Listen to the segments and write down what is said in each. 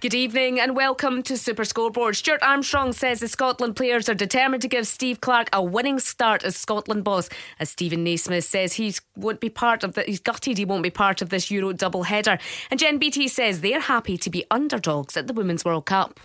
Good evening and welcome to Super Scoreboard. Stuart Armstrong says the Scotland players are determined to give Steve Clarke a winning start as Scotland boss. As Steven Naismith says he won't be part of that, he's gutted he won't be part of this Euro double header. And Jen Beattie says they're happy to be underdogs at the Women's World Cup.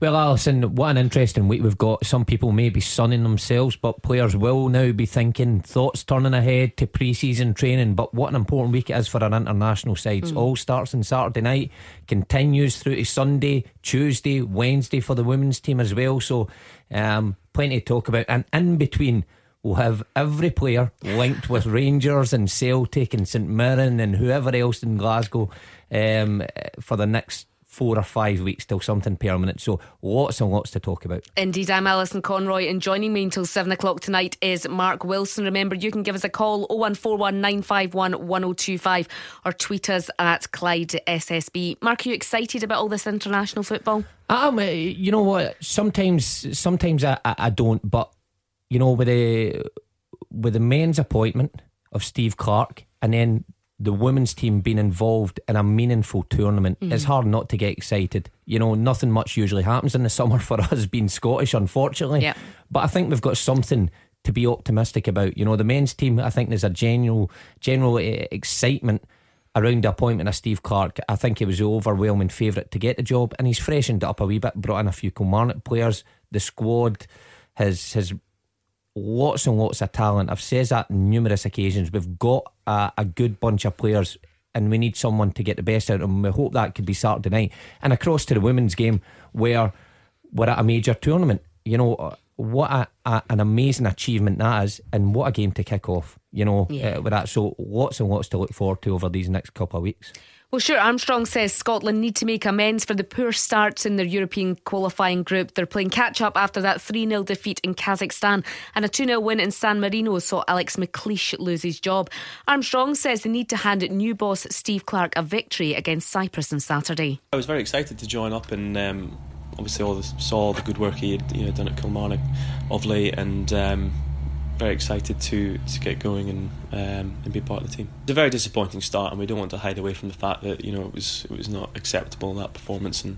Well, Alison, what an interesting week we've got. Some people may be sunning themselves, but players will now be thinking thoughts turning ahead to pre season training. But what an important week it is for our international sides. Mm. All starts on Saturday night, continues through to Sunday, Tuesday, Wednesday for the women's team as well. So, um, plenty to talk about. And in between, we'll have every player linked with Rangers and Celtic and St Mirren and whoever else in Glasgow um, for the next four or five weeks till something permanent. So lots and lots to talk about. Indeed, I'm Alison Conroy, and joining me until seven o'clock tonight is Mark Wilson. Remember, you can give us a call 0141 951 1025 or tweet us at Clyde SSB. Mark, are you excited about all this international football? Um, you know what? Sometimes, sometimes I, I, I don't, but you know, with the with the men's appointment of Steve Clarke, and then the women's team being involved in a meaningful tournament, mm. it's hard not to get excited. You know, nothing much usually happens in the summer for us being Scottish, unfortunately. Yeah. But I think we've got something to be optimistic about. You know, the men's team, I think there's a general general uh, excitement around the appointment of Steve Clarke. I think he was the overwhelming favourite to get the job, and he's freshened it up a wee bit, brought in a few Kilmarnock players. The squad has has lots and lots of talent. I've said that on numerous occasions. We've got a, a, good bunch of players and we need someone to get the best out of them. We hope that could be Saturday night. And across to the women's game where we're at a major tournament. You know, what a, a, an amazing achievement that is and what a game to kick off, you know, yeah. uh, with that. So lots and lots to look forward to over these next couple of weeks. Well, sure. Armstrong says Scotland need to make amends for the poor starts in their European qualifying group. They're playing catch up after that 3 0 defeat in Kazakhstan and a 2 0 win in San Marino saw Alex McLeish lose his job. Armstrong says they need to hand new boss Steve Clarke a victory against Cyprus on Saturday. I was very excited to join up and um, obviously all saw all the good work he had you know, done at Kilmarnock of late and. Um, very excited to to get going and um, and be part of the team. It's a very disappointing start, and we don't want to hide away from the fact that you know it was it was not acceptable that performance, and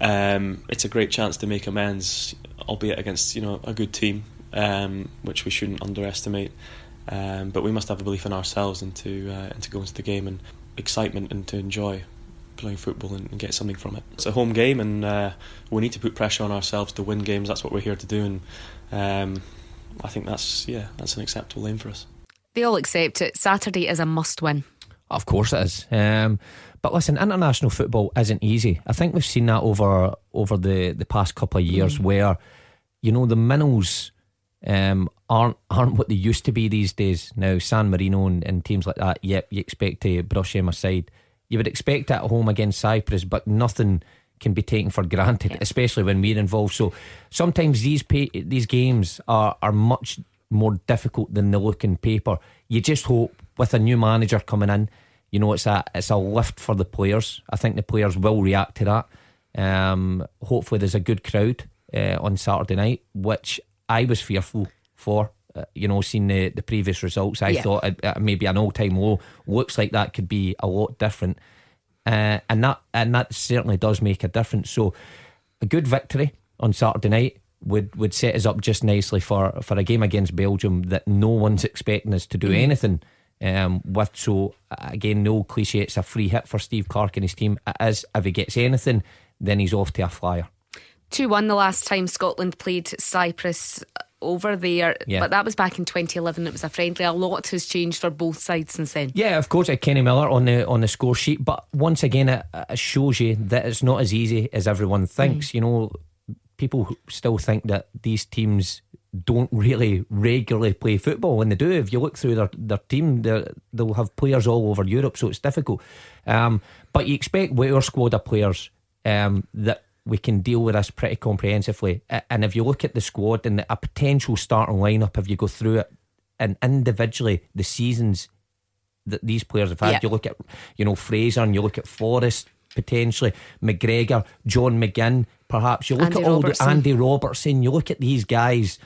um, it's a great chance to make amends, albeit against you know a good team, um, which we shouldn't underestimate. Um, but we must have a belief in ourselves and to uh, and to go into the game and excitement and to enjoy playing football and, and get something from it. It's a home game, and uh, we need to put pressure on ourselves to win games. That's what we're here to do, and um, I think that's yeah, that's an acceptable aim for us. They all accept it. Saturday is a must win. Of course it is. Um, but listen, international football isn't easy. I think we've seen that over over the, the past couple of years, mm. where you know the minnows um, aren't aren't what they used to be these days. Now San Marino and, and teams like that, yep, you expect to brush them aside. You would expect it at home against Cyprus, but nothing can be taken for granted, yeah. especially when we're involved. So sometimes these pay, these games are are much more difficult than they look in paper. You just hope with a new manager coming in, you know, it's a it's a lift for the players. I think the players will react to that. Um, hopefully, there's a good crowd uh, on Saturday night, which I was fearful for. Uh, you know, seeing the, the previous results, I yeah. thought it, it maybe an all time low. Looks like that could be a lot different uh, and that and that certainly does make a difference. So, a good victory on Saturday night would would set us up just nicely for for a game against Belgium that no one's expecting us to do mm. anything. Um, with so again, no cliche. It's a free hit for Steve Clarke and his team. It is if he gets anything, then he's off to a flyer. 2 1 the last time Scotland played Cyprus over there. Yeah. But that was back in 2011. It was a friendly. A lot has changed for both sides since then. Yeah, of course, uh, Kenny Miller on the on the score sheet. But once again, it, it shows you that it's not as easy as everyone thinks. Mm. You know, people still think that these teams don't really regularly play football when they do. If you look through their, their team, they'll have players all over Europe, so it's difficult. Um, but you expect with our squad of players um, that we can deal with this pretty comprehensively. And if you look at the squad and a potential starting lineup, if you go through it and individually, the seasons that these players have had. Yeah. You look at, you know, Fraser and you look at Forrest potentially, McGregor, John McGinn, perhaps. You look Andy at all Robertson. the Andy Robertson. You look at these guys.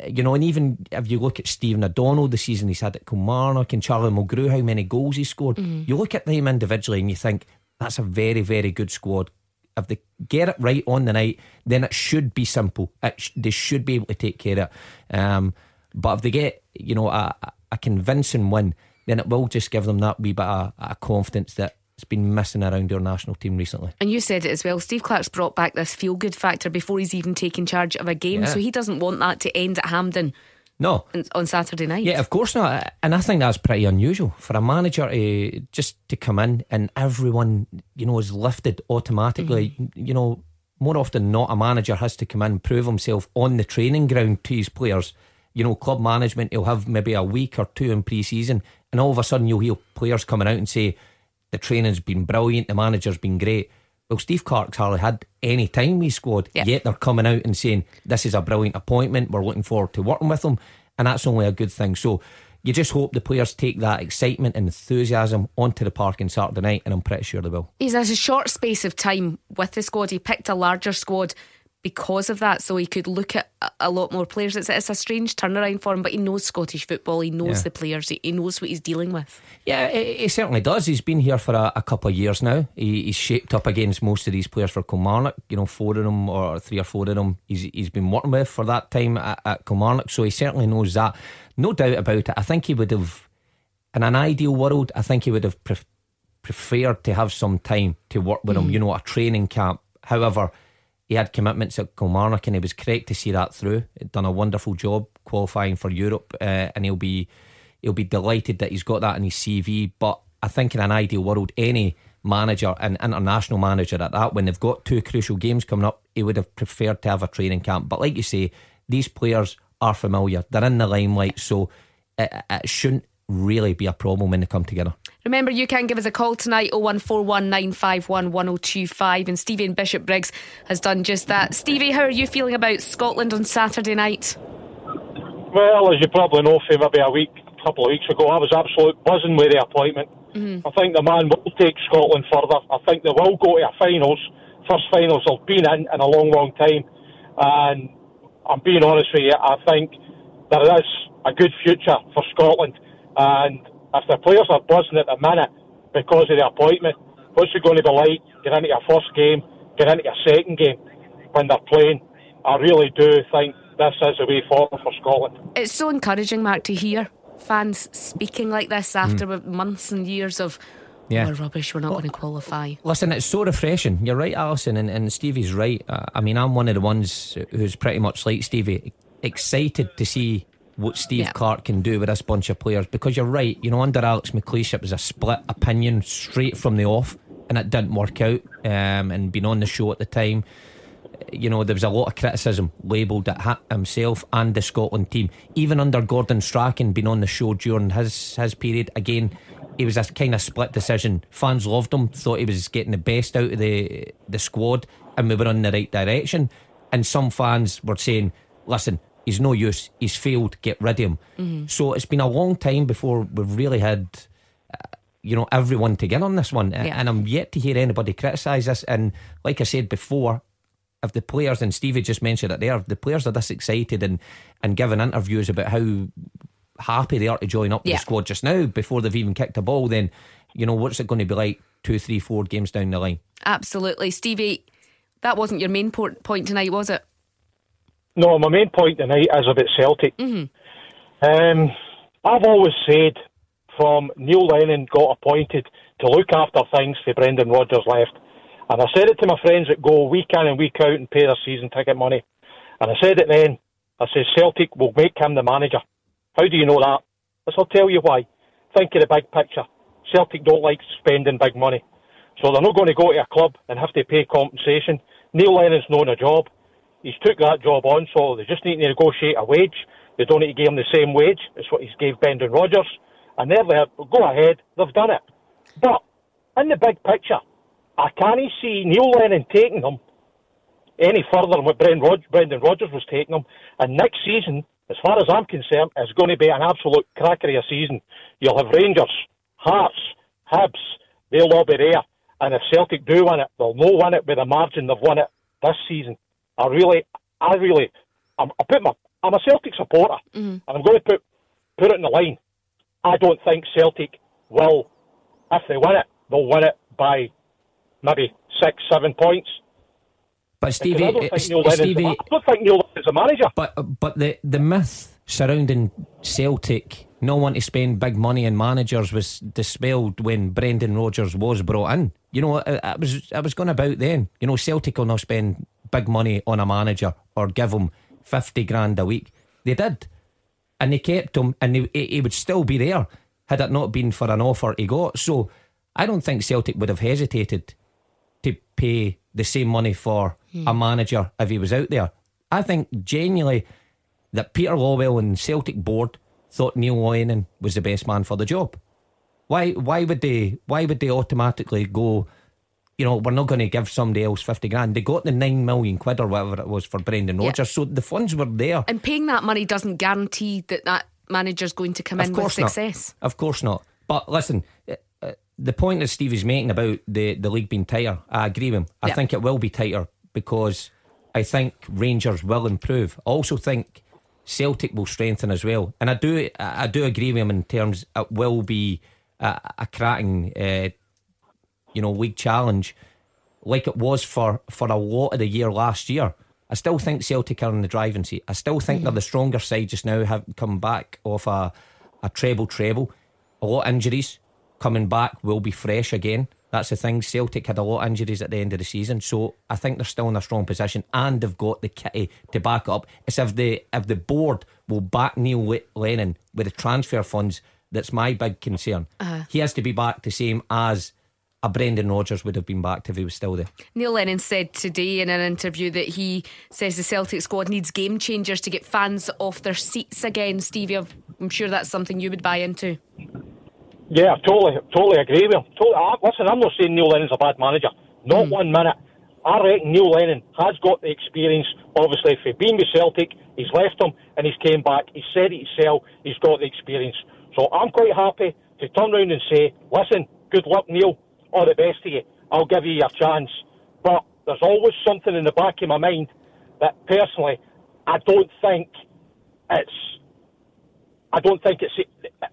uh, You know, and even if you look at Stephen O'Donnell, the season he's had at Kilmarnock and Charlie Mulgrew, how many goals he scored. Mm-hmm. You look at them individually and you think that's a very, very good squad. If they get it right on the night, then it should be simple. It sh- they should be able to take care of it. Um, but if they get, you know, a, a convincing win, then it will just give them that wee bit of, of confidence that it's been missing around our national team recently. And you said it as well. Steve Clarke's brought back this feel good factor before he's even taken charge of a game. Yeah. So he doesn't want that to end at Hampden No, on- on Saturday night. Yeah, of course not. And I think that's pretty unusual for a manager to just to come in and everyone, you know, is lifted automatically. Mm-hmm. You know, more often than not, a manager has to come in, and prove himself on the training ground to his players. You know, club management, he'll have maybe a week or two in pre season, and all of a sudden you'll hear players coming out and say, the training's been brilliant, the manager's been great. Well, Steve Clarke's hardly had any time with his squad, Yeah. yet they're coming out and saying, This is a brilliant appointment, we're looking forward to working with them. and that's only a good thing. So you just hope the players take that excitement and enthusiasm onto the park on Saturday night, and I'm pretty sure they will. He's had a short space of time with the squad. He picked a larger squad because of that, so he could look at a- lot more players. It's, it's a strange turnaround for him, but he knows Scottish football. He knows Yeah. the players. He, he knows what he's dealing with. Yeah, he, he certainly does. He's been here for a, a couple of years now. He, he's shaped up against most of these players for Kilmarnock. You know, four of them or three or four of them he's, he's been working with for that time at, at Kilmarnock. So he certainly knows that. No doubt about it. I think he would have, in an ideal world, I think he would have pref- preferred to have some time to work with him, mm. you know, a training camp. However, he had commitments at Kilmarnock and he was correct to see that through. He'd done a wonderful job qualifying for Europe uh, and he'll be he'll be delighted that he's got that in his CV. But I think in an ideal world, any manager, an international manager at that, when they've got two crucial games coming up, he would have preferred to have a training camp. But like you say, these players are familiar. They're in the limelight, so it, it shouldn't really be a problem when they come together. Remember, you can give us a call tonight 0141 951 1025. And Stevie in Bishopbriggs has done just that. Stevie, how are you feeling about Scotland on Saturday night? Well, as you probably know from maybe a week, a couple of weeks ago, I was absolute buzzing with the appointment. Mm-hmm. I think the man will take Scotland further. I think they will go to a finals, first finals they've been in in a long, long time. And I'm being honest with you, I think there is a good future for Scotland. And if the players are buzzing at the minute because of the appointment, what's it going to be like getting into your first game, getting into your second game when they're playing? I really do think this is the way forward for Scotland. It's so encouraging, Mark, to hear fans speaking like this after months and years of, Yeah. we're rubbish, we're not going to qualify. Listen, it's so refreshing. You're right, Alison, and, and Stevie's right. Uh, I mean, I'm one of the ones who's pretty much like Stevie, excited to see what Steve Yeah. Clarke can do with this bunch of players because you're right. You know, under Alex McLeish, it was a split opinion straight from the off, and it didn't work out. Um, and being on the show at the time, you know, there was a lot of criticism labelled at himself and the Scotland team. Even under Gordon Strachan being on the show during his his period, again, it was a kind of split decision. Fans loved him, thought he was getting the best out of the the squad, and we were in the right direction. And some fans were saying, "Listen, he's no use. He's failed. Get rid of him." Mm-hmm. So it's been a long time before we've really had uh, you know everyone to get on this one, Yeah. and I'm yet to hear anybody criticise this. And like I said before, if the players and Stevie just mentioned it there, if the players are this excited and and giving interviews about how happy they are to join up Yeah. the squad just now before they've even kicked a ball, then you know what's it going to be like two, three, four games down the line? Absolutely. Stevie, that wasn't your main point tonight, was it? No, my main point tonight is about Celtic. Um, I've always said from Neil Lennon got appointed to look after things for Brendan Rodgers left. And I said it to my friends that go week in and week out and pay their season ticket money. And I said it then. I said Celtic will make him the manager. How do you know that? I said, I'll tell you why. Think of the big picture. Celtic don't like spending big money. So they're not going to go to a club and have to pay compensation. Neil Lennon's known a job. He's took that job on, so they just need to negotiate a wage. They don't need to give him the same wage as what he's gave Brendan Rodgers. And they're there, go ahead, they've done it. But in the big picture, I can't see Neil Lennon taking them any further than what Brendan, Rod- Brendan Rodgers was taking them. And next season, as far as I'm concerned, is going to be an absolute cracker of a season. You'll have Rangers, Hearts, Hibs, they'll all be there. And if Celtic do win it, they'll no win it with the margin they've won it this season. I really, I really, I'm, I put my, I'm a Celtic supporter, mm-hmm. and I'm going to put put it in the line. I don't think Celtic will, if they win it, they'll win it by maybe six, seven points. But Stevie, I don't think Neil Stevie, I don't think Neil is a manager. But but the the myth surrounding Celtic no one to spend big money on managers was dispelled when Brendan Rodgers was brought in. You know, I, was I was going about then. You know, Celtic will not spend big money on a manager or give him fifty grand a week. They did, and they kept him, and he, he would still be there had it not been for an offer he got. So I don't think Celtic would have hesitated to pay the same money for hmm. a manager if he was out there. I think genuinely that Peter Lawwell and Celtic board thought Neil Lennon was the best man for the job. Why why would they why would they automatically go you know, we're not going to give somebody else 50 grand. They got the 9 million quid or whatever it was for Brendan Rodgers. Yeah. So the funds were there. And paying that money doesn't guarantee that that manager's going to come of in with success. Not. Of course not. But listen, uh, uh, the point that Steve is making about the, the league being tighter, I agree with him. I yeah. think it will be tighter because I think Rangers will improve. I also think Celtic will strengthen as well. And I do I do agree with him in terms it will be a, a cracking uh, you know league challenge like it was for, for a lot of the year last year. I still think Celtic are in the driving seat. I still think mm they're the stronger side just now, have come back off a, a treble treble. A lot of injuries coming back will be fresh again. That's the thing. Celtic had a lot of injuries at the end of the season, so I think they're still in a strong position and they've got the kitty to back up. It's if the if the board will back Neil Lennon with the transfer funds that's my big concern. Uh-huh. He has to be back the same as a Brendan Rodgers would have been backed if he was still there. Neil Lennon said today in an interview that he says the Celtic squad needs game changers to get fans off their seats again. Stevie, I'm sure that's something you would buy into. Yeah, totally, totally agree with him. Totally, I, listen, I'm not saying Neil Lennon's a bad manager. Not mm. one minute. I reckon Neil Lennon has got the experience, obviously, for being with Celtic. He's left them and he's came back. He said it himself. He's got the experience. So I'm quite happy to turn around and say, listen, good luck, Neil. All the best to you. I'll give you your chance. But there's always something in the back of my mind that personally, I don't think it's I don't think it's.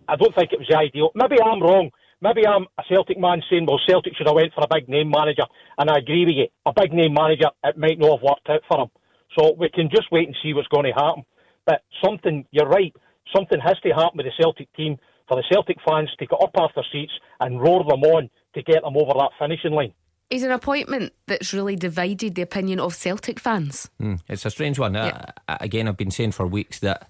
I don't think it was the ideal. Maybe I'm wrong. Maybe I'm a Celtic man saying, well, Celtic should have went for a big name manager, and I agree with you. A big name manager, it might not have worked out for him. So we can just wait and see what's going to happen. But something, you're right, something has to happen with the Celtic team for the Celtic fans to get up off their seats and roar them on to get them over that finishing line. Is an appointment that's really divided the opinion of Celtic fans. Mm, it's a strange one. Yeah. Uh, again, I've been saying for weeks that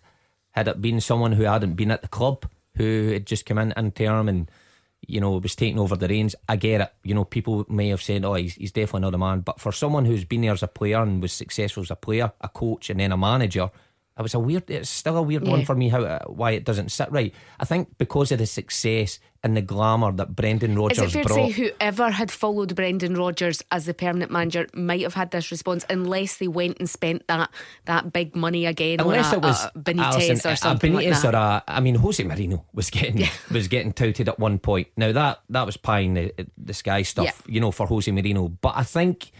had it been someone who hadn't been at the club, who had just come in in term and you know was taking over the reins, I get it. You know, people may have said, "Oh, he's, he's definitely not a man." But for someone who's been there as a player and was successful as a player, a coach, and then a manager, it was a weird. It's still a weird yeah. one for me. How uh, why it doesn't sit right. I think because of the success and the glamour that Brendan Rodgers Is it fair brought. to say whoever had followed Brendan Rodgers as the permanent manager might have had this response unless they went and spent that that big money again unless on a, it was Benitez Alison, or something Benitez like that. or a, I mean Jose Mourinho was getting was getting touted at one point. Now that that was pie in the, the sky stuff, yeah. you know, for Jose Mourinho. But I think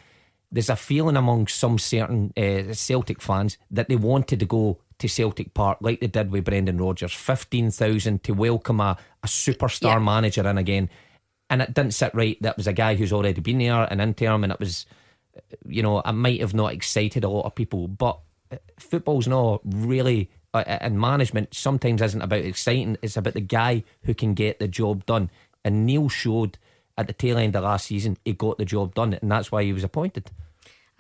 there's a feeling among some certain uh, Celtic fans that they wanted to go to Celtic Park like they did with Brendan Rodgers. 15,000 to welcome a, a superstar yeah. manager in again. And it didn't sit right. That was a guy who's already been there, an interim, and it was, you know, I might have not excited a lot of people. But football's not really, uh, and management sometimes isn't about exciting. It's about the guy who can get the job done. And Neil showed at the tail end of last season he got the job done, and that's why he was appointed.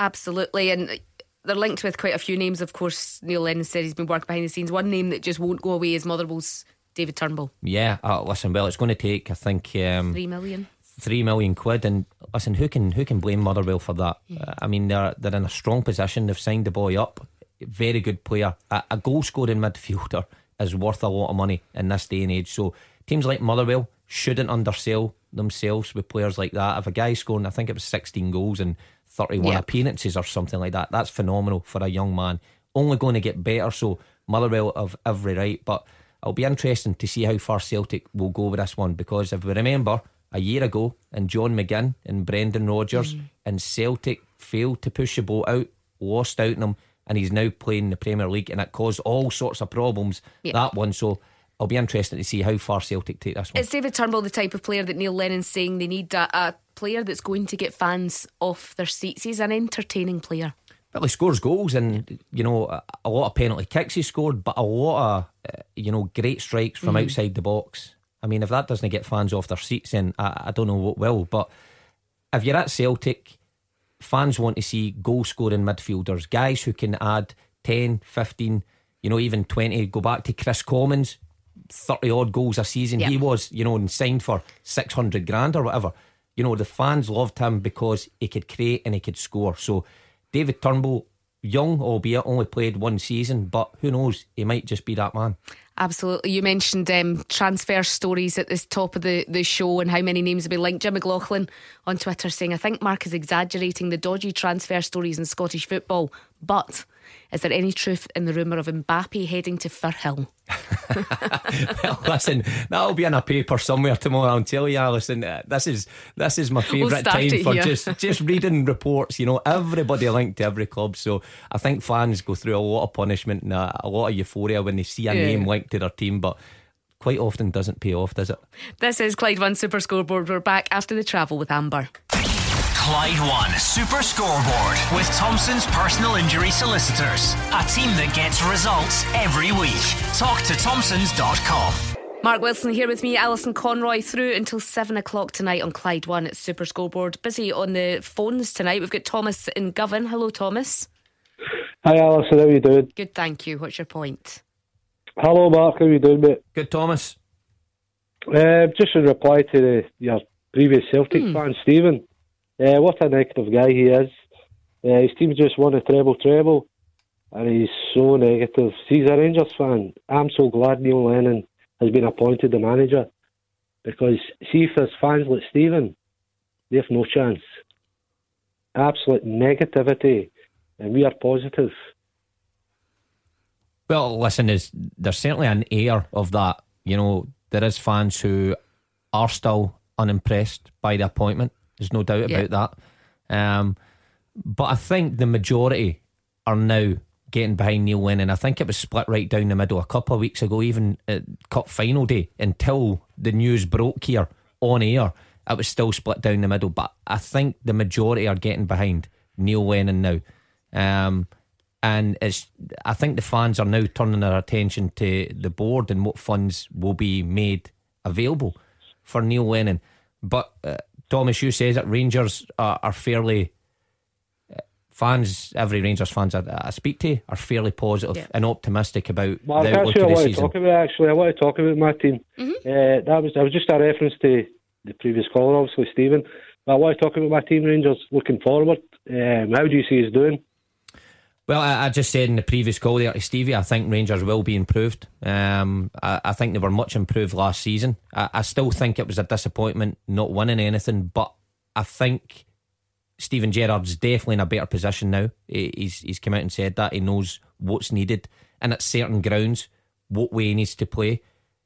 Absolutely. And they're linked with quite a few names. Of course, Neil Lennon said he's been working behind the scenes. One name that just won't go away is Motherwell's David Turnbull. Yeah, uh, listen, well, it's going to take, I think, um, three million. Three million quid, and listen, who can who can blame Motherwell for that? Yeah. Uh, I mean, they're they're in a strong position. They've signed the boy up, very good player, a, a goal scoring midfielder is worth a lot of money in this day and age. So teams like Motherwell shouldn't undersell themselves with players like that. If a guy's scoring, I think it was 16 goals and 31 yep. appearances or something like that. That's phenomenal for a young man. Only going to get better. So Motherwell have every right. But it'll be interesting to see how far Celtic will go with this one because if we remember a year ago, and John McGinn and Brendan Rodgers mm. and Celtic failed to push the boat out, lost out on him, and he's now playing the Premier League, and it caused all sorts of problems. Yeah. That one, so I'll be interested to see how far Celtic take this one. Is David Turnbull the type of player that Neil Lennon's saying they need a, a player that's going to get fans off their seats? He's an entertaining player. Well, he scores goals and, you know, a, lot of penalty kicks he scored, but a lot of, uh, you know, great strikes from mm-hmm. outside the box. I mean, if that doesn't get fans off their seats, then I, I don't know what will. But if you're at Celtic, fans want to see goal scoring midfielders, guys who can add 10, 15, you know, even 20. Go back to Kris Commons, 30 odd goals a season. Yep. He was, you know, and signed for 600 grand or whatever. You know, the fans loved him because he could create and he could score. So, David Turnbull, young, albeit only played one season, but who knows? He might just be that man. Absolutely. You mentioned um, transfer stories at the top of the, the show and how many names have been linked. Jim McLaughlin on Twitter saying, I think Mark is exaggerating the dodgy transfer stories in Scottish football, but is there any truth in the rumour of Mbappe heading to Firhill? well, listen, that'll be in a paper somewhere tomorrow. I'll tell you, Alison. Uh, this is this is my favourite we'll time for just just reading reports. You know, everybody linked to every club, so I think fans go through a lot of punishment and a, a lot of euphoria when they see a yeah. name linked to their team, but quite often doesn't pay off, does it? This is Clyde One Super Scoreboard. We're back after the travel with Amber. Clyde One Super Scoreboard with Thompson's personal injury solicitors. A team that gets results every week. Talk to Thompson's.com. Mark Wilson here with me, Alison Conroy, through until seven o'clock tonight on Clyde One at Super Scoreboard. Busy on the phones tonight. We've got Thomas in Govan. Hello, Thomas. Hi, Alison. How are you doing? Good, thank you. What's your point? Hello, Mark. How are you doing, mate? Good, Thomas. Uh, just in reply to the, your previous Celtic hmm. fan, Stephen. Uh, what a negative guy he is. Uh, his team just won a treble treble, and he's so negative. He's a Rangers fan. I'm so glad Neil Lennon has been appointed the manager because see if there's fans like Stephen, they have no chance. Absolute negativity, and we are positive. Well, listen, there's, there's certainly an air of that. You know, there is fans who are still unimpressed by the appointment. There's no doubt yeah. about that. Um, but I think the majority are now getting behind Neil Lennon. I think it was split right down the middle a couple of weeks ago, even at Cup final day, until the news broke here on air. It was still split down the middle. But I think the majority are getting behind Neil Lennon now. Um, and it's, I think the fans are now turning their attention to the board and what funds will be made available for Neil Lennon. But uh, Thomas, you says that Rangers are, are fairly uh, fans. Every Rangers fans I, I speak to are fairly positive yeah. and optimistic about Mark, the outlook of the season. Talk about, actually, I want to talk about my team. Mm-hmm. Uh, that was that was just a reference to the previous caller, obviously Stephen. But I want to talk about my team, Rangers. Looking forward, um, how do you see us doing? Well, I, I, just said in the previous call there to Stevie, I think Rangers will be improved. Um, I, I, think they were much improved last season. I, I, still think it was a disappointment not winning anything, but I think Steven Gerrard's definitely in a better position now. He's he's come out and said that he knows what's needed, and at certain grounds, what way he needs to play.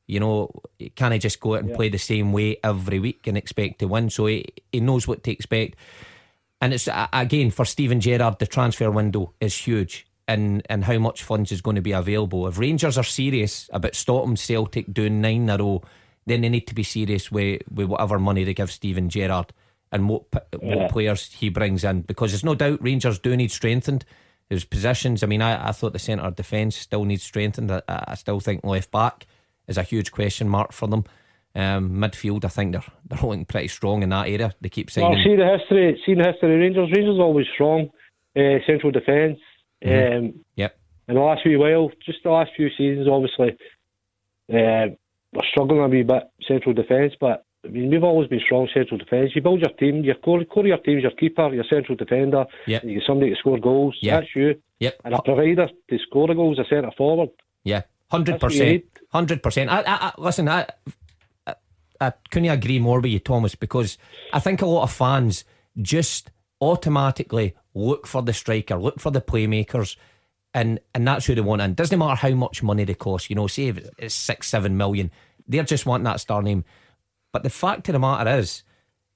You know, can he just go out and yeah. play the same way every week and expect to win? So he, he knows what to expect. And it's again for Steven Gerrard, the transfer window is huge. And, and how much funds is going to be available. If Rangers are serious about stopping Celtic doing nine in a row, then they need to be serious with, with whatever money they give Steven Gerrard and what yeah. what players he brings in. Because there's no doubt Rangers do need strengthened. His positions, I mean, I, I thought the centre of defence still needs strengthened. I, I still think left back is a huge question mark for them. Um, midfield, I think they're they're looking pretty strong in that area. They keep saying. Well, see the history. See the history. Rangers. Rangers always strong. Uh, central defence. Mm-hmm. Um, yep. In the last few while, just the last few seasons, obviously, uh, we're struggling a wee bit central defence. But I mean, we've always been strong central defence. You build your team. Your core, core of your team is your keeper, your central defender. Yep. You get somebody to score goals. Yep. That's you. Yep. And a provider to score the goals, a centre forward. Yeah. Hundred percent. Hundred percent. I, I, listen. I, I couldn't agree more with you, Thomas, because I think a lot of fans just automatically look for the striker, look for the playmakers, and and that's who they want And Doesn't matter how much money they cost. You know, say if it's six, seven million, they're just wanting that star name. But the fact of the matter is,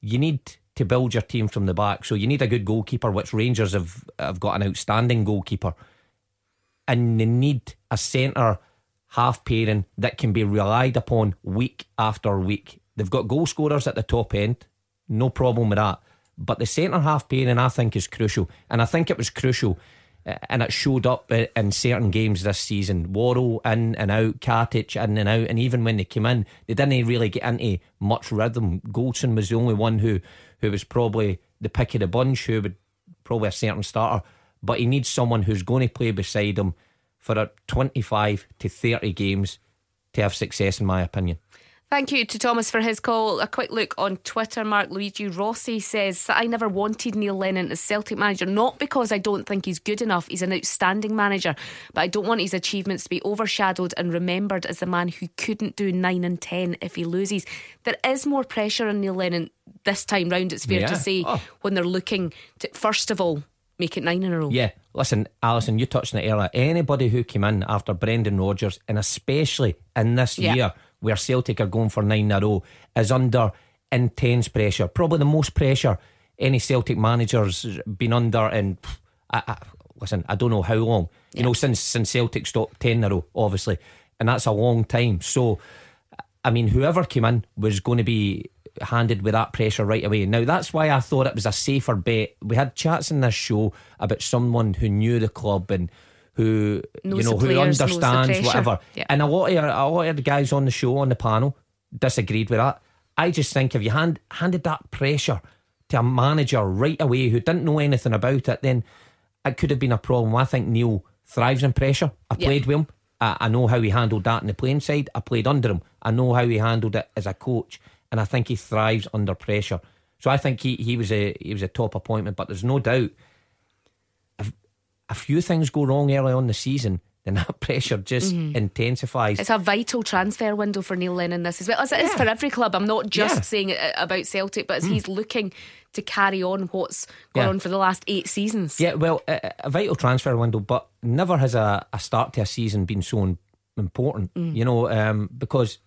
you need to build your team from the back. So you need a good goalkeeper, which Rangers have have got an outstanding goalkeeper, and they need a centre half pairing that can be relied upon week after week. They've got goal scorers at the top end, no problem with that. But the centre half pairing, I think, is crucial, and I think it was crucial uh, and it showed up in certain games this season. Worrall in and out, Katic in and out, and even when they came in, they didn't really get into much rhythm. Goldson was the only one who, who was probably the pick of the bunch, who would probably a certain starter, but he needs someone who's going to play beside him for 25 to 30 games to have success, in my opinion. Thank you to Thomas for his call. A quick look on Twitter. Mark Luigi Rossi says, I never wanted Neil Lennon as Celtic manager, not because I don't think he's good enough. He's an outstanding manager, but I don't want his achievements to be overshadowed and remembered as the man who couldn't do 9 and 10 if he loses. There is more pressure on Neil Lennon this time round, it's fair yeah. to say, oh. when they're looking to, first of all, make it nine in a row. Yeah, listen, Alison, you touched on it earlier. Anybody who came in after Brendan Rodgers, and especially in this yeah. year where Celtic are going for nine in a row, is under intense pressure. Probably the most pressure any Celtic manager's been under in. I, I, listen, I don't know how long. Yeah. You know, since since Celtic stopped ten in a row, obviously, and that's a long time. So, I mean, whoever came in was going to be handed with that pressure right away. Now that's why I thought it was a safer bet. We had chats in this show about someone who knew the club and who knows you know who understands whatever. Yeah. And a lot of a lot of the guys on the show on the panel disagreed with that. I just think if you hand, handed that pressure to a manager right away who didn't know anything about it, then it could have been a problem. I think Neil thrives in pressure. I played with him. I, I know how he handled that in the playing side. I played under him. I know how he handled it as a coach, and I think he thrives under pressure. So I think he, he was a he was a top appointment. But there's no doubt if a few things go wrong early on the season, then that pressure just mm-hmm. intensifies. It's a vital transfer window for Neil Lennon, this as well, as it yeah. is for every club. I'm not just yeah. saying it about Celtic, but as mm. he's looking to carry on what's gone yeah. on for the last eight seasons. Yeah, well, a, a vital transfer window, but never has a, a, start to a season been so important, mm. you know, um, because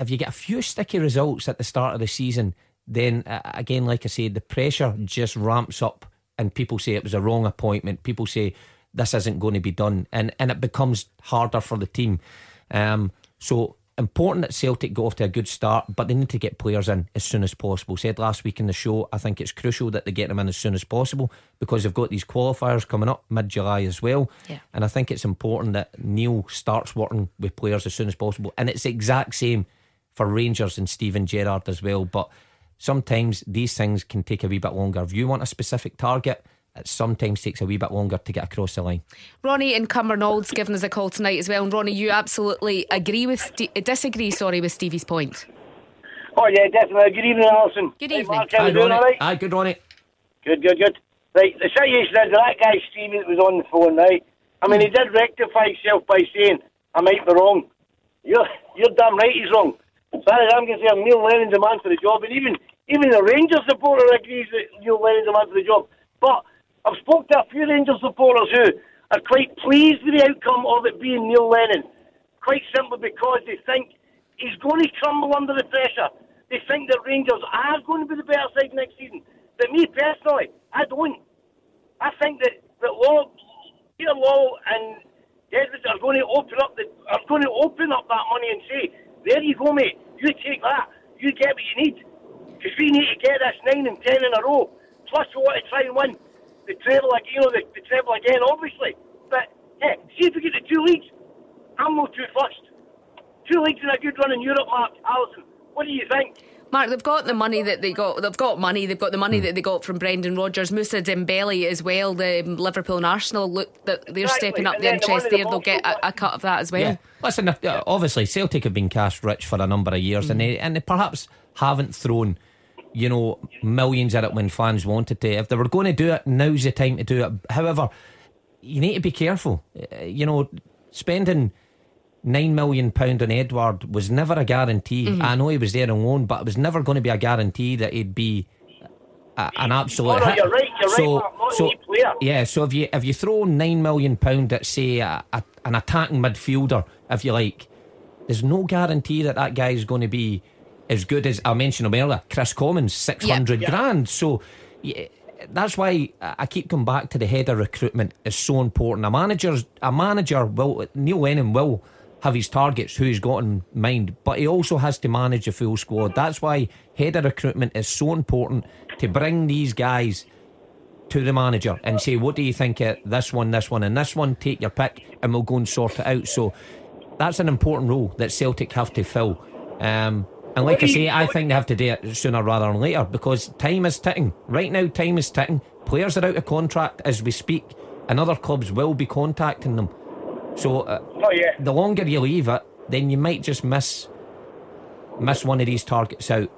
if you get a few sticky results at the start of the season, then uh, again, like I said, the pressure just ramps up and people say it was a wrong appointment. People say this isn't going to be done, and and it becomes harder for the team. Um, so important that Celtic go off to a good start, but they need to get players in as soon as possible. Said last week in the show, I think it's crucial that they get them in as soon as possible because they've got these qualifiers coming up mid July as well. Yeah. And I think it's important that Neil starts working with players as soon as possible. And it's the exact same for Rangers and Steven Gerrard as well. But sometimes these things can take a wee bit longer. If you want a specific target, it sometimes takes a wee bit longer to get across the line. Ronnie and Cumbernaulds giving us a call tonight as well. And Ronnie, you absolutely agree with uh, disagree, sorry, with Stevie's point. Oh yeah, definitely. Good evening, Alison. Good evening. Mark, Hi, Ronnie. All right? Hi, good Ronnie. Good, good, good. Right, the situation is that guy Stevie that was on the phone, right? I mean, he hmm. did rectify himself by saying, "I might be wrong." You're, you're damn right, he's wrong. As far as I'm Neil Lennon's a man for the job, and even even the Rangers supporter agrees that Neil Lennon's a man for the job. But I've spoken to a few Rangers supporters who are quite pleased with the outcome of it being Neil Lennon, quite simply because they think he's going to crumble under the pressure. They think that Rangers are going to be the better side next season. But me personally, I don't. I think that that Law, Peter Law and Edwards are going to open up the are going to open up that money and say, "There you go, mate. You take that. You get what you need." Because we need to get this nine and ten in a row. Plus, we want to try and win the treble, like you know, the, the treble again, obviously. But yeah, see if we get the two leagues. I'm not too fussed. Two leagues in a good run in Europe, Mark Alison. What do you think? Mark, they've got the money that they got. They've got money. They've got the money mm. that they got from Brendan Rodgers, Moussa Dembele as well. The Liverpool and Arsenal look that they're exactly. stepping up the interest the there. They'll get a, a, cut of that as well. Yeah. Listen, uh, obviously Celtic have been cash rich for a number of years, mm. and they and they perhaps haven't thrown you know, millions at it when fans wanted to. If they were going to do it, now's the time to do it. However, you need to be careful. Uh, you know, spending nine million pound on Edouard was never a guarantee. Mm-hmm. I know he was there on loan, but it was never going to be a guarantee that he'd be a, an absolute Oh, no, hit. you're right, you're right, so, Mark, so yeah, so if you if you throw nine million pound at say a, a, an attacking midfielder, if you like, there's no guarantee that that guy is going to be as good as I mentioned him earlier, Kris Commons, six hundred Yeah. grand. So. Yeah, that's why I I keep coming back to the head of recruitment is so important. A manager's a manager will Neil Lennon will have his targets who he's got in mind, but he also has to manage a full squad. That's why head of recruitment is so important to bring these guys to the manager and say, What do you think of this one, this one, and this one? Take your pick and we'll go and sort it out. So that's an important role that Celtic have to fill. Um, and like I say, I think they have to do it sooner rather than later because time is ticking. Right now, time is ticking. Players are out of contract as we speak, and other clubs will be contacting them. So uh, Oh, yeah. the longer you leave it, then you might just miss miss one of these targets out.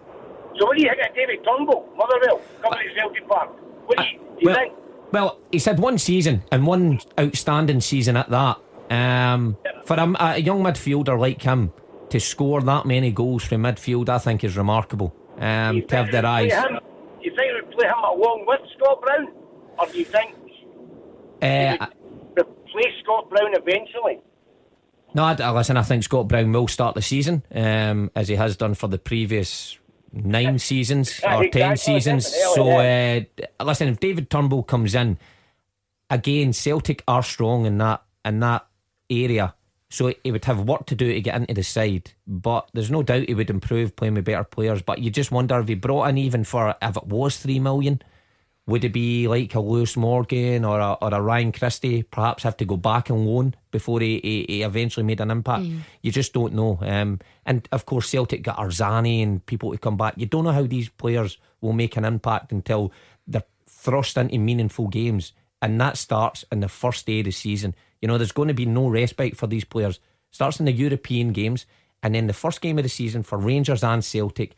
So what do you think of David Turnbull, Motherwell, coming to Celtic Park? What do you, do you well, think? well, he's had one season and one outstanding season at that. Um, for a, a young midfielder like him to score that many goals from midfield, I think is remarkable. Um, to have their eyes. him- Do you think we'd play him along with Scott Brown? Or do you think Uh, replace Scott Brown eventually? no, I, I- listen. I think Scott Brown will start the season um, as he has done for the previous nine seasons Yeah, or ten seasons. So, uh, listen, if David Turnbull comes in again, Celtic are strong in that in that area. So he would have work to do to get into the side, but there's no doubt he would improve playing with better players. But you just wonder if he brought in even for if it was three million, would it be like a Lewis Morgan or a, or a Ryan Christie? Perhaps have to go back and loan before he, he, he eventually made an impact. You just don't know. Um, and of course, Celtic got Arzani and people to come back. You don't know how these players will make an impact until they're thrust into meaningful games, and that starts in the first day of the season. You know, there's going to be no respite for these players. Starts in the European games, and then the first game of the season for Rangers and Celtic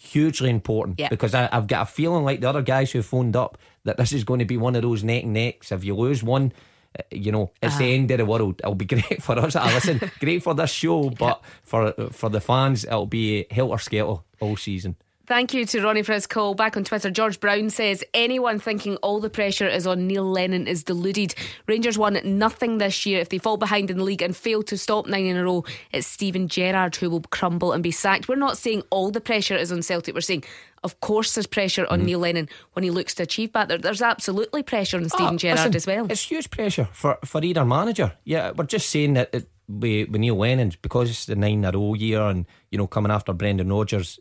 hugely important Yeah. because I, I've got a feeling like the other guys who phoned up that this is going to be one of those neck and necks. If you lose one, uh, you know it's the end of the world. It'll be great for us. I listen, great for this show, but for for the fans, it'll be helter skelter all season. Thank you to Ronnie for his call. Back on Twitter, George Brown says anyone thinking all the pressure is on Neil Lennon is deluded. Rangers won nothing this year. If they fall behind in the league and fail to stop nine in a row, it's Steven Gerrard who will crumble and be sacked. We're not saying all the pressure is on Celtic. We're saying, of course, there's pressure on Neil Lennon when he looks to achieve that. There, there's absolutely pressure on Steven Ah, Gerrard listen, as well. It's huge pressure for, for either manager. Yeah, we're just saying that it, with, with Neil Lennon, because it's the nine in a row year and, you know, coming after Brendan Rodgers,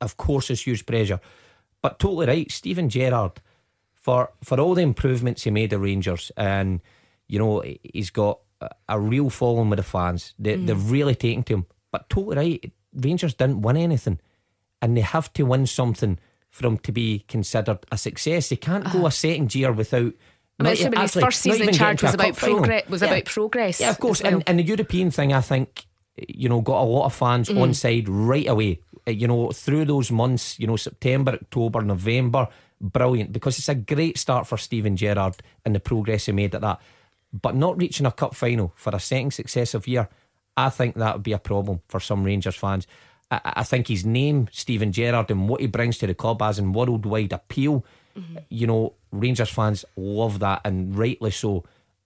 of course it's huge pressure. But totally right, Steven Gerrard, for, for all the improvements he made at Rangers, and, you know, he's got a, a real following with the fans. They, They've really taken to him. But totally right, Rangers didn't win anything. And they have to win something for him to be considered a success. They can't go a second year without. I'm not- assuming his first season in charge was about progress. Was Yeah. about progress. Yeah, of course. well. And, and the European thing, I think, you know, got a lot of fans Mm. on side right away. Uh, You know, through those months, you know, September, October, November, brilliant because it's a great start for Steven Gerrard and the progress he made at that. But not reaching a cup final for a second successive year, I think that would be a problem for some Rangers fans. I, I think his name, Steven Gerrard, and what he brings to the club as in worldwide appeal, you know, Rangers fans love that and rightly so.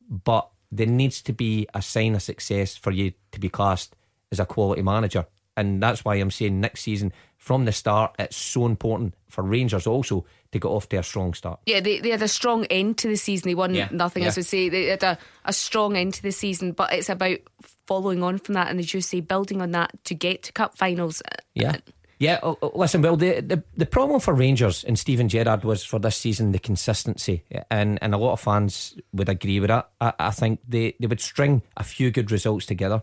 But there needs to be a sign of success for you to be classed as a quality manager. And that's why I'm saying next season, from the start, it's so important for Rangers also to get off to a strong start. Yeah, they, they had a strong end to the season. They won Yeah, nothing, as we say. They had a, a strong end to the season, but it's about following on from that and, as you say, building on that to get to cup finals. Yeah. Yeah, oh, oh, listen, well, the, the the problem for Rangers and Steven Gerrard was for this season the consistency, and and a lot of fans would agree with that. I, I think they, they would string a few good results together,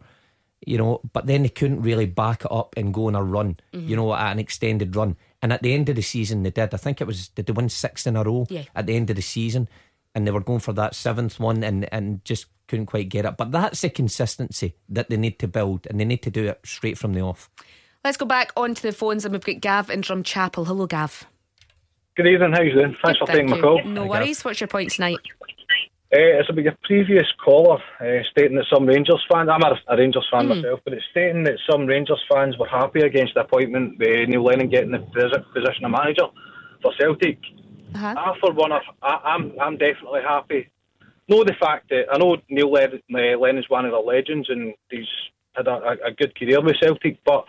you know, but then they couldn't really back it up and go on a run, you mm-hmm. know, at an extended run. And at the end of the season, they did. I think it was did they win six in a row Yeah. at the end of the season, and they were going for that seventh one, and and just couldn't quite get it. But that's the consistency that they need to build, and they need to do it straight from the off. Let's go back onto the phones and we've got Gav in Drumchapel. Hello, Gav. Good evening, how you doing? Thanks for Good, taking thank my call. No Hi, Gav. worries. What's your point tonight? Uh, it's about your previous caller uh, stating that some Rangers fans, I'm a, a Rangers fan Hmm. myself, but it's stating that some Rangers fans were happy against the appointment with Neil Lennon getting the position of manager for Celtic. Uh-huh. I, for one, I, I'm I'm definitely happy. Know the fact that I know Neil Lennon, uh, Lennon's one of the legends and he's had a, a good career with Celtic, but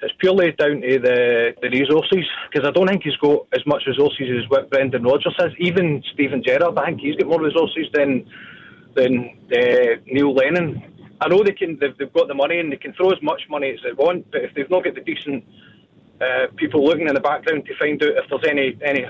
it's purely down to the, the resources because I don't think he's got as much resources as what Brendan Rodgers has. Even Steven Gerrard, I think he's got more resources than than uh, Neil Lennon. I know they can they've, they've got the money and they can throw as much money as they want, but if they've not got the decent uh, people looking in the background to find out if there's any any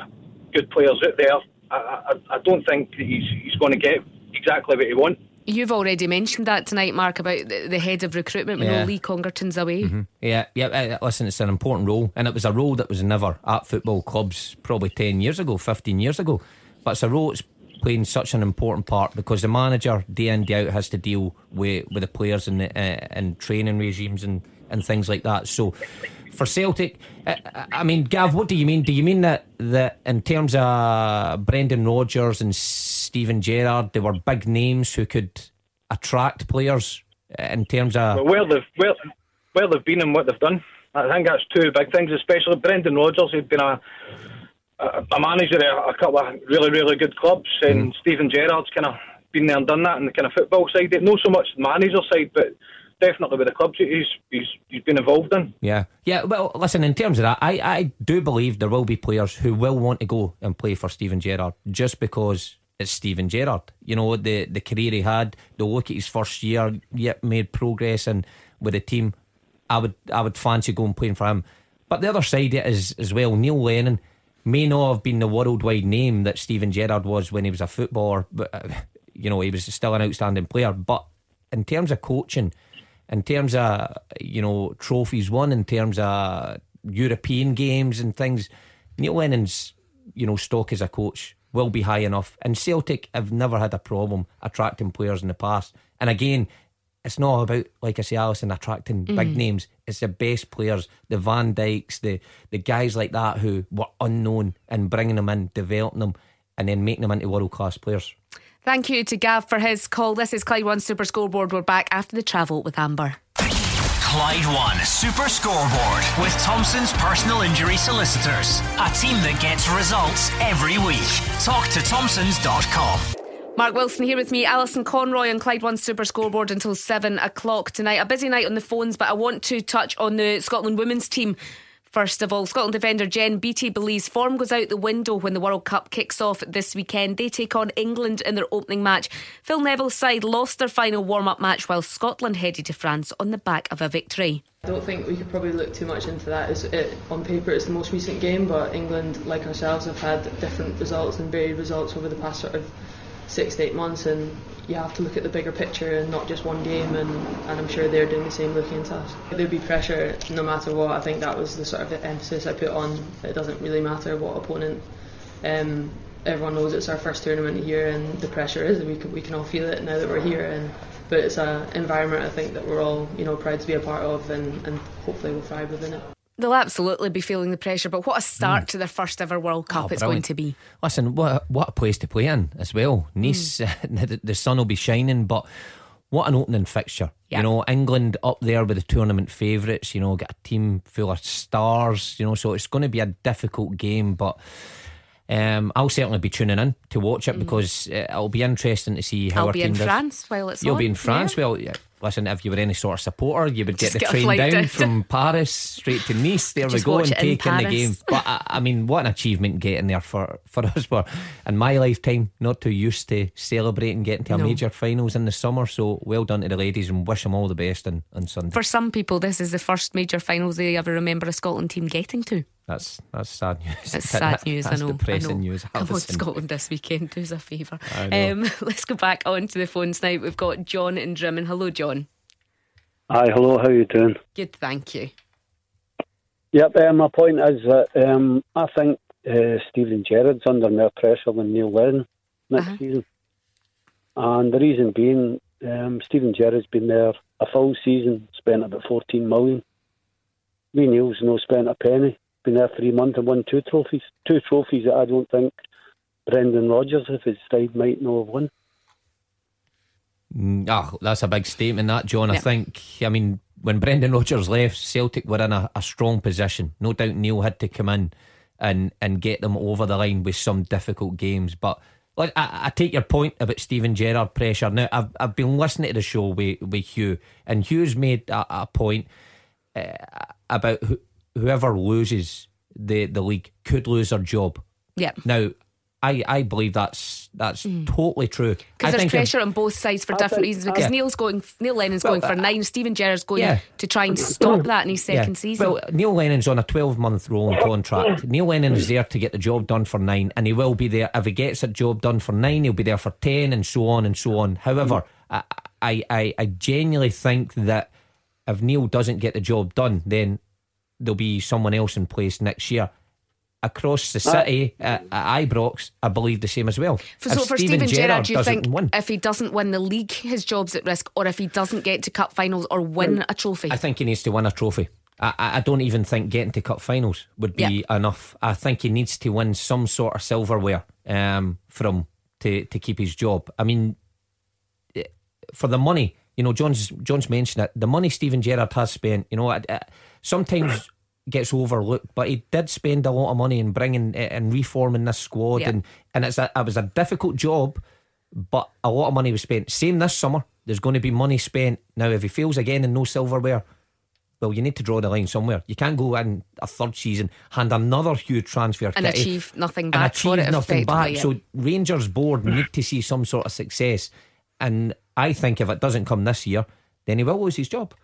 good players out there, I, I, I don't think he's he's going to get exactly what he wants. You've already mentioned that tonight, Mark, about the, the head of recruitment. We Yeah. know Lee Congerton's away. Yeah, yeah. uh, Listen, it's an important role, and it was a role that was never at football clubs probably ten years ago, fifteen years ago. But it's a role that's playing such an important part because the manager, day in day out, has to deal with with the players and uh, and training regimes and and things like that. So. For Celtic, uh, I mean, Gav, what do you mean? Do you mean that that in terms of Brendan Rodgers and Steven Gerrard, they were big names who could attract players in terms of But where they've where, where they've been and what they've done, I think that's two big things. Especially Brendan Rodgers, who'd been a a, a manager at a couple of really really good clubs, and Steven Gerrard's kind of been there and done that in the kind of football side. Not so much the manager side, but definitely with the clubs he's he's he's been involved in. Yeah, yeah. Well, listen. In terms of that, I, I do believe there will be players who will want to go and play for Steven Gerrard just because it's Steven Gerrard. You know the the career he had. The look at his first year, yet made progress, and with the team, I would I would fancy going playing for him. But the other side is as well. Neil Lennon may not have been the worldwide name that Steven Gerrard was when he was a footballer, but uh, you know he was still an outstanding player. But in terms of coaching in terms of you know trophies won, in terms of European games and things, Neil Lennon's you know stock as a coach will be high enough. And Celtic have never had a problem attracting players in the past. And again, it's not about like I say, Alison attracting big mm-hmm. names. It's the best players, the Van Dijks, the the guys like that who were unknown, and bringing them in, developing them, and then making them into world class players. Thank you to Gav for his call. This is Clyde One Super Scoreboard. We're back after the travel with Amber. Clyde One Super Scoreboard with Thompson's personal injury solicitors. A team that gets results every week. Talk to Thompsons.com. Mark Wilson here with me, Alison Conroy on Clyde One Super Scoreboard until seven o'clock tonight. A busy night on the phones, but I want to touch on the Scotland women's team. First of all, Scotland defender Jen Beattie believes form goes out the window when the World Cup kicks off this weekend. They take on England in their opening match. Phil Neville's side lost their final warm up match while Scotland headed to France on the back of a victory. I don't think we could probably look too much into that. It, on paper, it's the most recent game, but England, like ourselves, have had different results and varied results over the past sort of six to eight months, and you have to look at the bigger picture and not just one game. And, and I'm sure they're doing the same looking into us. There'd be pressure no matter what. I think that was the sort of emphasis I put on. It doesn't really matter what opponent. Um, everyone knows it's our first tournament here, and the pressure is. We can we can all feel it now that we're here, and but it's an environment I think that we're all you know proud to be a part of, and, and hopefully we'll thrive within it. They'll absolutely be feeling the pressure, but what a start to their first ever World Cup Oh, it's going to be. Listen, what what a place to play in as well. Nice, the, the sun will be shining, but what an opening fixture. Yeah. You know, England up there with the tournament favourites. You know, got a team full of stars. You know, so it's going to be a difficult game, but. Um, I'll certainly be tuning in to watch it because uh, it'll be interesting to see how I'll our be team in does. France while it's You'll on. be in France. Yeah. Well, yeah, listen, if you were any sort of supporter, you would get Just the get train down down. from Paris straight to Nice. There Just we go and it in take in the game. But I, I mean, what an achievement getting there for for us. For in my lifetime, not too used to celebrating getting to a major finals in the summer. So well done to the ladies and wish them all the best on, on Sunday. For some people, this is the first major finals they ever remember a Scotland team getting to. that's that's sad news. It's sad news, I know. depressing I know. news. Come on. Scotland this weekend. Do us a favour. Um, let's go back onto the phones now. We've got John in Drymen. Hello, John. Hi, hello, how you doing? Good, thank you. Yep, uh, my point is that um, I think uh, Steven Gerrard's under more pressure than Neil Lennon next Uh-huh. season. And the reason being, um, Steven Gerrard's been there a full season, spent about 14 million. Me and Neil's no spent a penny. Been there three months and won two trophies. Two trophies that I don't think Brendan Rodgers, if his side, might not have won. Mm, Ah, that's a big statement, that John. I think. I mean, when Brendan Rodgers left, Celtic were in a, a strong position. No doubt Neil had to come in and and get them over the line with some difficult games. But like, I, I take your point about Steven Gerrard pressure. Now I've I've been listening to the show with with Hugh, and Hugh's made a, a point uh, about who, whoever loses the the league could lose their job. Yeah. Now I, I believe that's that's Mm. totally true. Because there's think if- pressure on both sides for I different think- reasons. Because Yeah. Neil's going, Neil Lennon's Well, going for uh, nine. Steven Gerrard's going Yeah. to try and stop that in his second Yeah. season. Well, Neil Lennon's on a 12 month rolling contract. Neil Lennon is there to get the job done for nine, and he will be there. If he gets a job done for nine, he'll be there for 10, and so on and so on. However, I, I, I, I genuinely think that if Neil doesn't get the job done, then there'll be someone else in place next year. Across the city at, at Ibrox, I believe the same as well. For, If so for Steven Stephen Gerrard, do you think win, if he doesn't win the league, his job's at risk, or if he doesn't get to cup finals or win a trophy? I think he needs to win a trophy. I, I I don't even think getting to cup finals would be enough. I think he needs to win some sort of silverware um, from to to keep his job. I mean, eh, for the money, you know, John's John's mentioned it. The money Steven Gerrard has spent, you know, it, it sometimes gets overlooked, but he did spend a lot of money in bringing eh, and reforming this squad, Yeah. and and it's a, it was a difficult job, but a lot of money was spent. Same this summer. There's going to be money spent now. If he fails again and no silverware, well, you need to draw the line somewhere. You can't go in a third season, hand another huge transfer and kitty achieve nothing and back for achieve it. nothing back. effectively, So Rangers board need to see some sort of success, and I think if it doesn't come this year, then he will lose his job.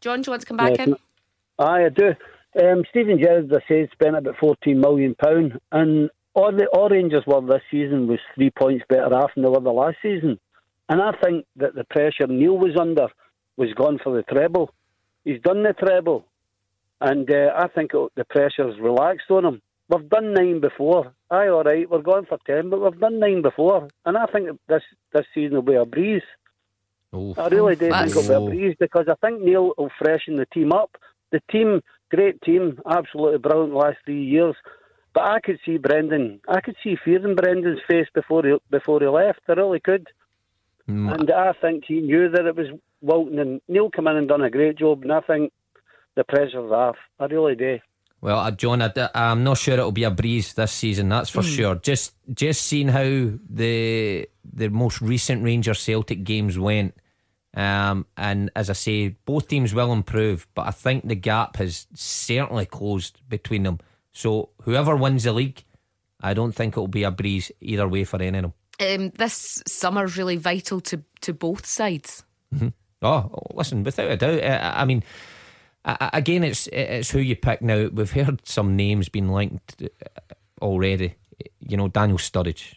John, do you want to come back Yes, in? Aye, I do. Um, Steven Gerrard, as I said, spent about fourteen million pound, and all the all Rangers were this season was three points better off than they were the last season. And I think that the pressure Neil was under was gone for the treble. He's done the treble, and uh, I think it, the pressure's relaxed on him. We've done nine before. Aye, all right, we're going for ten, but we've done nine before, and I think this this season will be a breeze. I really do think it'll be a breeze because I think Neil will freshen the team up. The team, great team, absolutely brilliant last three years. But I could see Brendan, I could see fear in Brendan's face before he before he left. I really could. And I think he knew that it was Walton and Neil come in and done a great job. And I think the pressure's off. I really do. Well, uh, John, I, am not sure it'll be a breeze this season. That's for Hmm. sure. Just just seeing how the the most recent Rangers Celtic games went, um, and as I say, both teams will improve, but I think the gap has certainly closed between them. So whoever wins the league, I don't think it'll be a breeze either way for any of them. Um, this summer's really vital to, to both sides. Oh, listen, without a doubt. uh, I mean, I- I- again, it's it's who you pick. Now we've heard some names being linked uh, already. You know, Daniel Sturridge,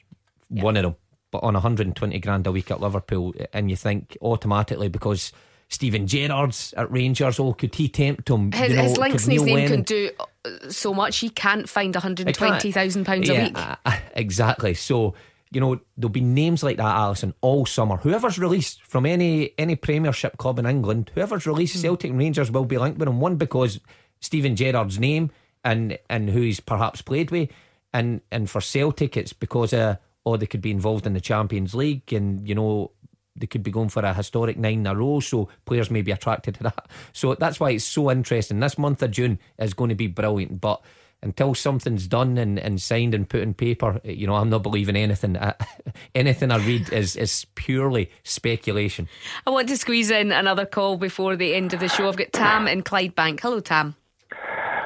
one of them, but on 120 grand a week at Liverpool, and you think automatically because Steven Gerrard's at Rangers, oh, could he tempt him? His, you know, his links and his name can do uh, so much. He can't find I £120,000 Yeah, a week. uh, exactly. So you know there'll be names like that, Alison, all summer. Whoever's released from any any Premiership club in England, whoever's released, Hmm. Celtic and Rangers will be linked with him. One because Steven Gerrard's name and and who he's perhaps played with, and and for Celtic it's because uh, oh they could be involved in the Champions League, and you know they could be going for a historic nine in a row, so players may be attracted to that. So that's why it's so interesting. This month of June is going to be brilliant, but until something's done and, and signed and put in paper, you know, I'm not believing anything. I, anything I read is is purely speculation. I want to squeeze in another call before the end of the show. I've got Tam in Clydebank. Hello, Tam.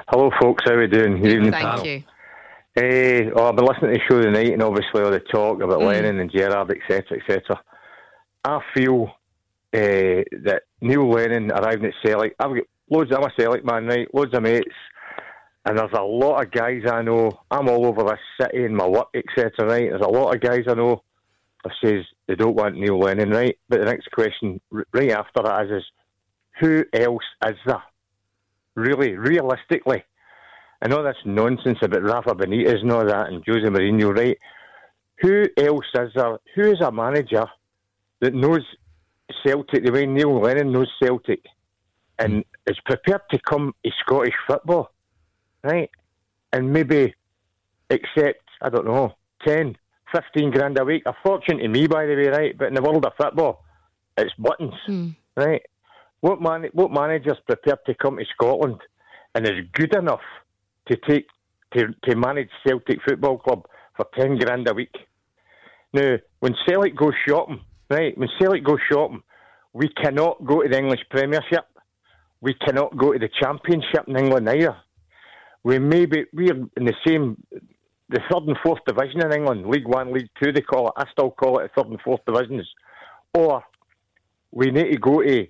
Hello, folks. How are we doing? Good evening. Thank you. Eh, oh, I've been listening to the show tonight, and obviously all the talk about Mm. Lennon and Gerrard, etc., etc. I feel eh, that Neil Lennon arriving at Celtic. I've got loads. I'm a Celtic man, right? Loads of mates, and there's a lot of guys I know. I'm all over this city and my work, etc. Right? There's a lot of guys I know that says they don't want Neil Lennon, right? But the next question, r- right after that, is, is who else is there? Really, realistically. I know that's nonsense about Rafa Benitez and all that and Jose Mourinho, right? Who else is there? Who is a manager that knows Celtic the way Neil Lennon knows Celtic and is prepared to come to Scottish football, right? And maybe accept, I don't know, 10, 15 grand a week. A fortune to me, by the way, right? But in the world of football, it's buttons, hmm. right? What man? What manager's prepared to come to Scotland and is good enough to take to, to manage Celtic Football Club for 10 grand a week. Now, when Celtic goes shopping, right, when Celtic go shopping, we cannot go to the English Premiership. We cannot go to the Championship in England either. We may be, we're in the same, the third and fourth division in England, League One, League Two, they call it. I still call it the third and fourth divisions. Or we need to go to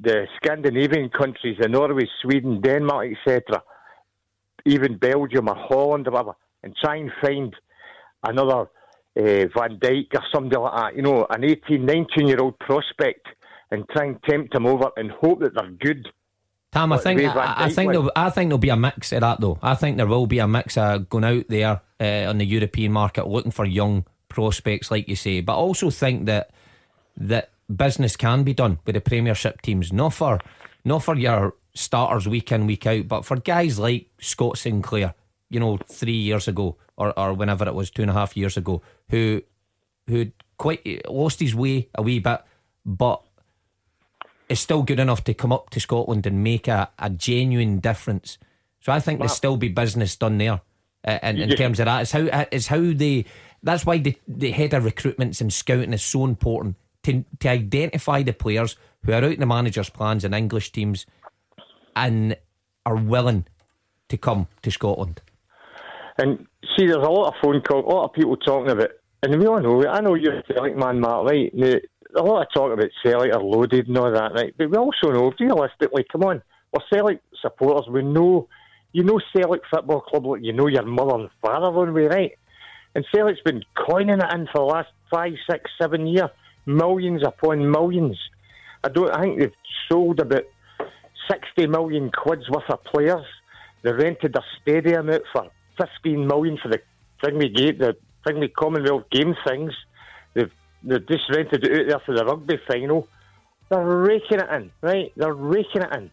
the Scandinavian countries, the Norway, Sweden, Denmark, etc., even Belgium or Holland or whatever, and try and find another uh, Van Dijk or somebody like that, you know, an 18, 19 year old prospect, and try and tempt them over and hope that they're good. Tom, I think I, I, think there'll, I think there'll be a mix of that though. I think there will be a mix of going out there uh, on the European market looking for young prospects, like you say, but I also think that that business can be done with the Premiership teams, not for not for your starters week in week out, but for guys like Scott Sinclair, you know, three years ago or, or whenever it was two and a half years ago, who who quite lost his way a wee bit, but is still good enough to come up to Scotland and make a, a genuine difference. So I think there'll still be business done there. Uh, in, in terms of that, it's how it's how they. That's why the, the head of recruitments and scouting is so important to to identify the players who are out in the manager's plans and English teams, and are willing to come to Scotland. And see, there's a lot of phone calls, a lot of people talking about, and we all know, I know you're a Celtic man, Matt, right? A lot of talk about Celtic are loaded and all that, right? But we also know, realistically, come on, we're Celtic supporters. We know, you know Celtic Football Club like you know your mother and father on way, right? And Celtic's been coining it in for the last five, six, seven years, millions upon millions. I don't. I think they've sold about sixty million quids worth of players. They rented a stadium out for fifteen million for the Fringley Gate, the Fringley Commonwealth Game things. They've they just rented it out there for the rugby final. They're raking it in, right? They're raking it in.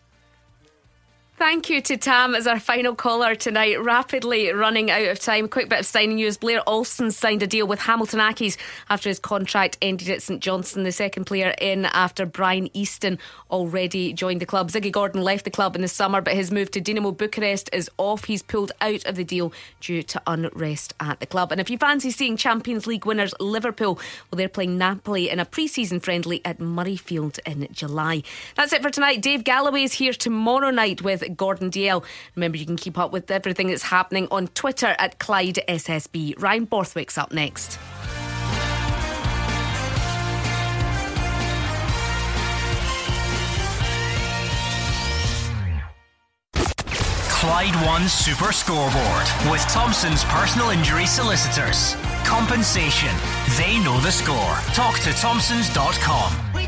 Thank you to Tam as our final caller tonight. Rapidly running out of time. Quick bit of signing news. Blair Alston signed a deal with Hamilton Accies after his contract ended at St Johnstone. The second player in after Brian Easton already joined the club. Ziggy Gordon left the club in the summer, but his move to Dinamo Bucharest is off. He's pulled out of the deal due to unrest at the club. And if you fancy seeing Champions League winners Liverpool, well, they're playing Napoli in a pre season friendly at Murrayfield in July. That's it for tonight. Dave Galloway is here tomorrow night with Gordon Dalziel. Remember, you can keep up with everything that's happening on Twitter at Clyde SSB. Ryan Borthwick's up next. Clyde One Super Scoreboard with Thompson's personal injury solicitors. Compensation. They know the score. Talk to Thompsons.com.